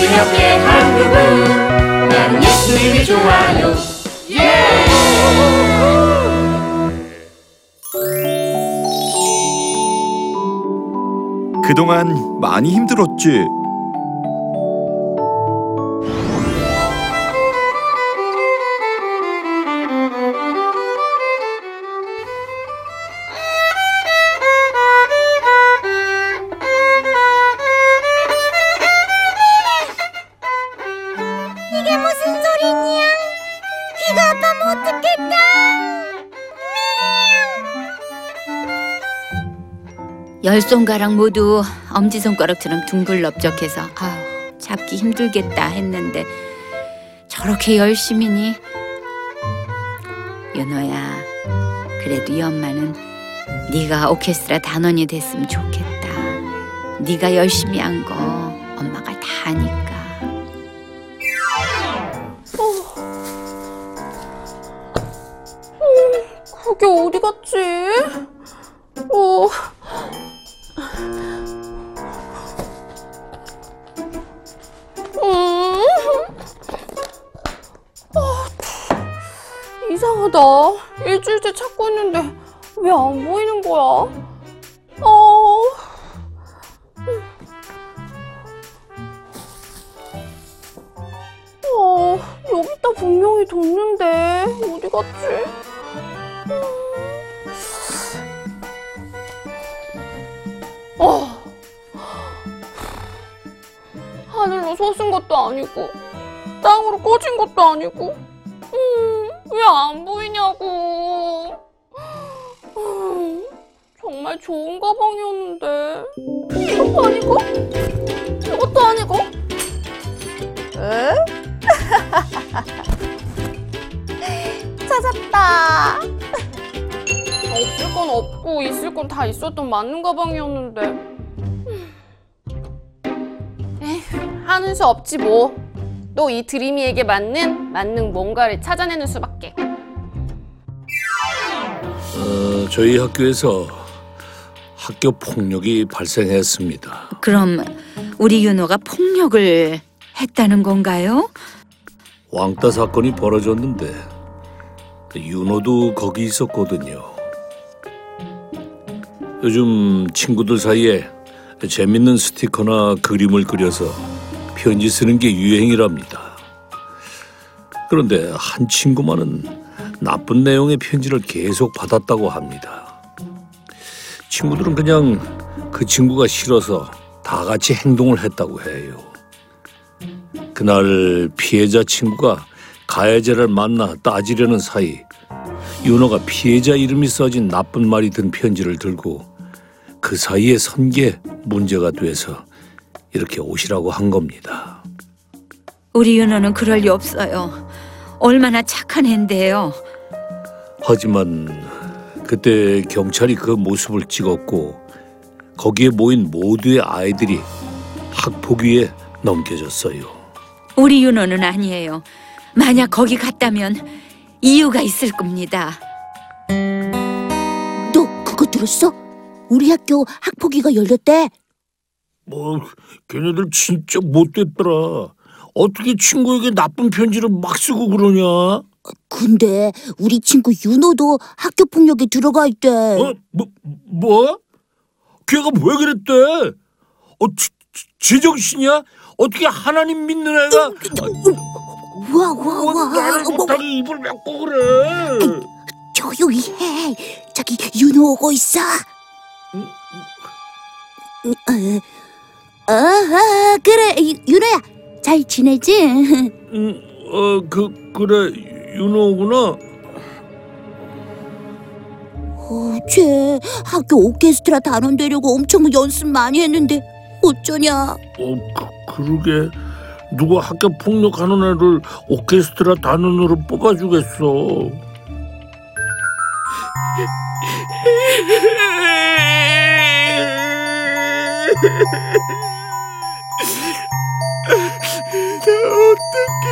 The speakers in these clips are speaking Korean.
기억해 한국은 나는 예수님이 좋아요 그동안 많이 힘들었지. 열 손가락 모두 엄지 손가락처럼 둥글 넓적해서 아우 잡기 힘들겠다 했는데 저렇게 열심히니 윤호야 그래도 이 엄마는 네가 오케스트라 단원이 됐으면 좋겠다. 네가 열심히 한 거 엄마가 다 아니까. 그게 어디 갔지? 안 보이는 거야? 어. 어, 여기 있다 분명히 뒀는데 어디 갔지? 어. 하늘로 솟은 것도 아니고 땅으로 꺼진 것도 아니고 음, 왜 안 보이냐고 음, 정말 좋은 가방이었는데. 이것도 아니고? 이것도 아니고? 에? 찾았다. 없을 건 없고 있을 건 다 있었던 맞는 가방이었는데. 하는 수 없지 뭐. 또 이 드림이에게 맞는 맞는 뭔가를 찾아내는 수밖에. 어, 저희 학교에서 학교 폭력이 발생했습니다. 그럼 우리 윤호가 폭력을 했다는 건가요? 왕따 사건이 벌어졌는데 그 윤호도 거기 있었거든요. 요즘 친구들 사이에 재밌는 스티커나 그림을 그려서 편지 쓰는 게 유행이랍니다. 그런데 한 친구만은 나쁜 내용의 편지를 계속 받았다고 합니다. 친구들은 그냥 그 친구가 싫어서 다 같이 행동을 했다고 해요. 그날 피해자 친구가 가해자를 만나 따지려는 사이 윤호가 피해자 이름이 써진 나쁜 말이 든 편지를 들고 그 사이에 선게 문제가 돼서 이렇게 오시라고 한 겁니다. 우리 윤호는 그럴 리 없어요. 얼마나 착한 앤데요. 하지만 그때 경찰이 그 모습을 찍었고 거기에 모인 모두의 아이들이 학폭위에 넘겨졌어요. 우리 윤호는 아니에요. 만약 거기 갔다면 이유가 있을 겁니다. 너 그거 들었어? 우리 학교 학폭위가 열렸대. 뭐 걔네들 진짜 못됐더라. 어떻게 친구에게 나쁜 편지를 막 쓰고 그러냐? 근데 우리 친구 윤호도 학교 폭력에 들어가 있대. 어? 뭐? 뭐? 걔가 왜 그랬대? 어, 지, 지- 제정신이야? 어떻게 하나님 믿는 애가 와, 와, 뭐, 와. 나를 어머, 못하게 입을 막고 그래? 조용히 해. 저기 윤호 오고 있어. 응? 어, 아, 그래. 유- 윤호야. 잘 지내지? 응, 어, 그 그래 윤호구나. 어제 학교 오케스트라 단원 되려고 엄청 연습 많이 했는데 어쩌냐? 어, 그, 그러게 누가 학교 폭력하는 애를 오케스트라 단원으로 뽑아주겠어.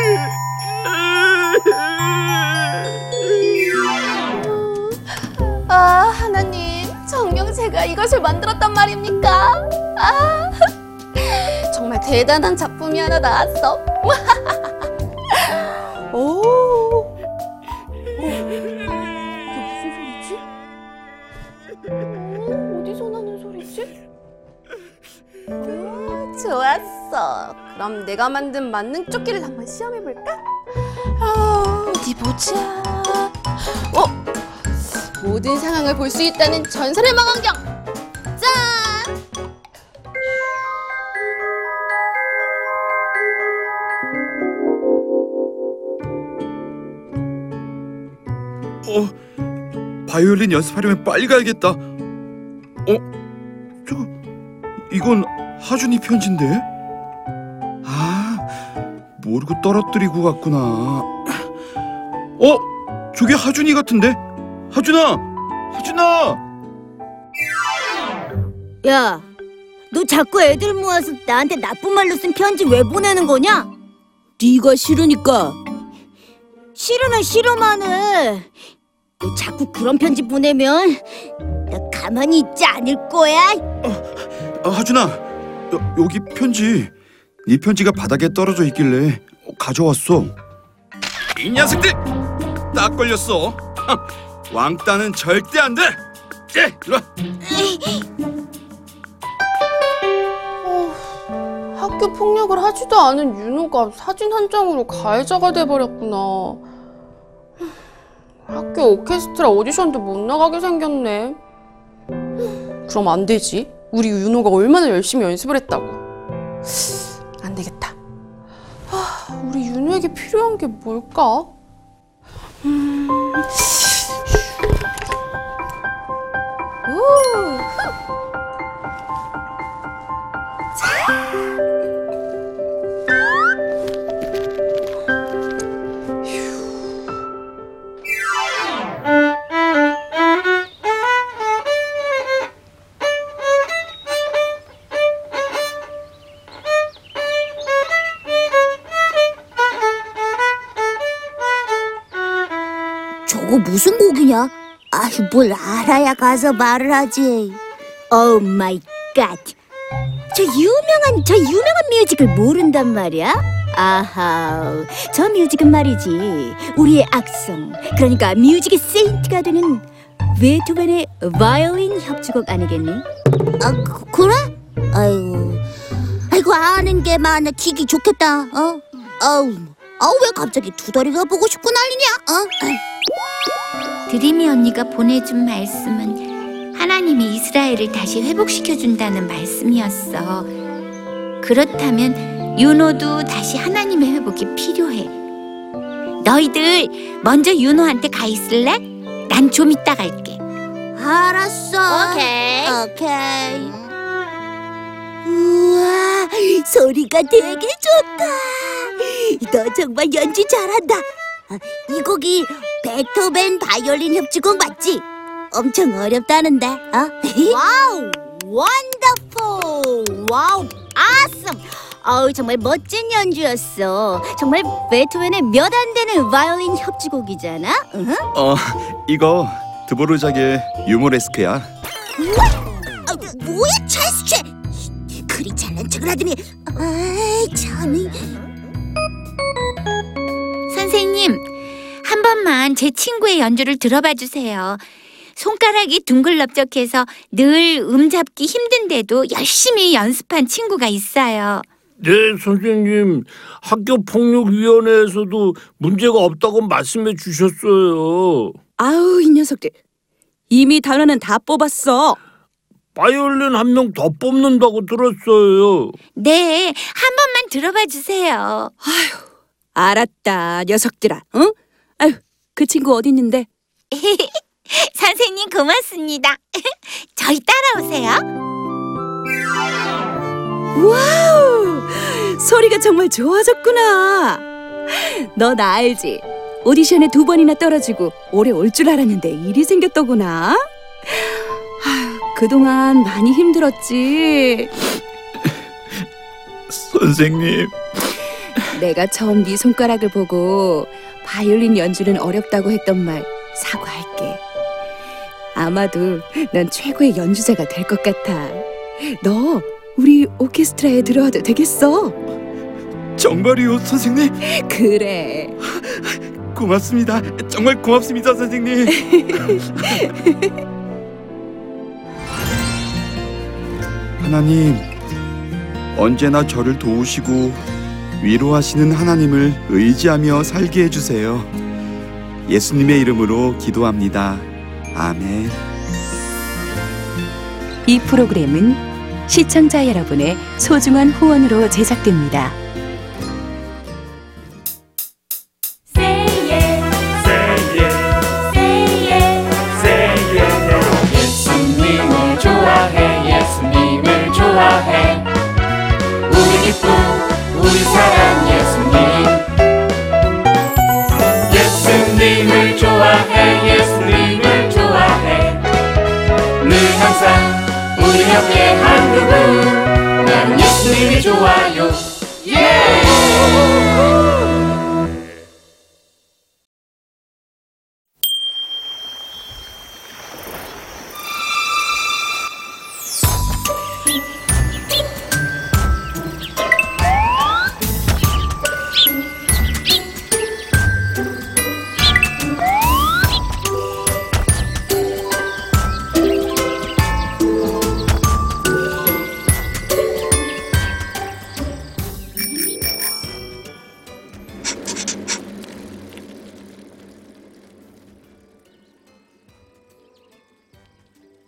아 제가 이것을 만들었단 말입니까? 아 정말 대단한 작품이 하나 나왔어. 오. 오, 좋았어. 그럼 내가 만든 만능 조끼를 한번 시험해 볼까? 아, 어디 보자. 어, 모든 상황을 볼 수 있다는 전설의 망원경. 짠! 어, 바이올린 연습하려면 빨리 가야겠다. 어, 저거 이건 하준이 편지인데? 아, 모르고 떨어뜨리고 갔구나. 어, 저게 하준이 같은데? 하준아, 하준아. 야, 너 자꾸 애들 모아서 나한테 나쁜 말로 쓴 편지 왜 보내는 거냐? 네가 싫으니까. 싫으면 싫어만해. 너 자꾸 그런 편지 보내면 나 가만히 있지 않을 거야. 아, 하준아, 여, 여기 편지. 네 편지가 바닥에 떨어져 있길래 어, 가져왔어. 이 녀석들 딱 걸렸어. 왕따는 절대 안 돼. 예, 이리 와. 학교 폭력을 하지도 않은 윤호가 사진 한 장으로 가해자가 돼버렸구나. 학교 오케스트라 오디션도 못 나가게 생겼네. 그럼 안 되지. 우리 윤호가 얼마나 열심히 연습을 했다고. 안 되겠다. 아, 우리 윤호에게 필요한 게 뭘까? 음. 무슨 곡이냐? 아휴, 뭘 알아야 가서 말을 하지. oh my god. 저 유명한, 저 유명한 music을 모른단 말이야? 아하, 저 music은 말이지. 우리의 악성, 그러니까 music의 saint가 되는 베토벤의 바이올린 협주곡 아니겠니? 아, 그, 그래? 아이고, 아이고 아는 게 많아. 기기 좋겠다. 어? 아우, 아우 왜 갑자기 두 다리가 보고 싶고 난리냐? 어? 드림이 언니가 보내준 말씀은 하나님이 이스라엘을 다시 회복시켜 준다는 말씀이었어. 그렇다면 윤호도 다시 하나님의 회복이 필요해. 너희들 먼저 윤호한테 가 있을래? 난 좀 이따 갈게. 알았어. 오케이. 오케이. 우와, 소리가 되게 좋다. 너 정말 연주 잘한다. 아, 이 곡이 베토벤 바이올린 협주곡 맞지? 엄청 어렵다는데, 어? wow, wonderful, wow, awesome. 어우 정말 멋진 연주였어. 정말 베토벤의 몇 안 되는 바이올린 협주곡이잖아. 어, 이거 드보르작의 유모레스크야. 아, 뭐야 찰스 최 그리 잘난 척을 하더니 아이 참 선생님, 한 번만 제 친구의 연주를 들어봐 주세요. 손가락이 둥글럽적해서 늘 음잡기 힘든데도 열심히 연습한 친구가 있어요. 네, 선생님. 학교 폭력위원회에서도 문제가 없다고 말씀해 주셨어요. 아우 이 녀석들 이미 단원은 다 뽑았어 바이올린 한 명 더 뽑는다고 들었어요. 네, 한 번만 들어봐 주세요. 알았다 녀석들아 응? 아유 그 친구 어디 있는데 선생님 고맙습니다. 저희 따라오세요. wow 소리가 정말 좋아졌구나 너 나 알지 오디션에 두 번이나 떨어지고 올해 올 줄 알았는데 일이 생겼더구나 아휴, 그동안 많이 힘들었지 선생님. 내가 처음 네 손가락을 보고 바이올린 연주는 어렵다고 했던 말 사과할게. 아마도 넌 최고의 연주자가 될 것 같아. 너 우리 오케스트라에 들어와도 되겠어? 정말이요, 선생님? 그래. 고맙습니다. 정말 고맙습니다, 선생님. 하나님, 언제나 저를 도우시고 위로하시는 하나님을 의지하며 살게 해주세요. 예수님의 이름으로 기도합니다. 아멘. 이 프로그램은 시청자 여러분의 소중한 후원으로 제작됩니다. 옆에 한 그분. 나는 예수님이 좋아요. 예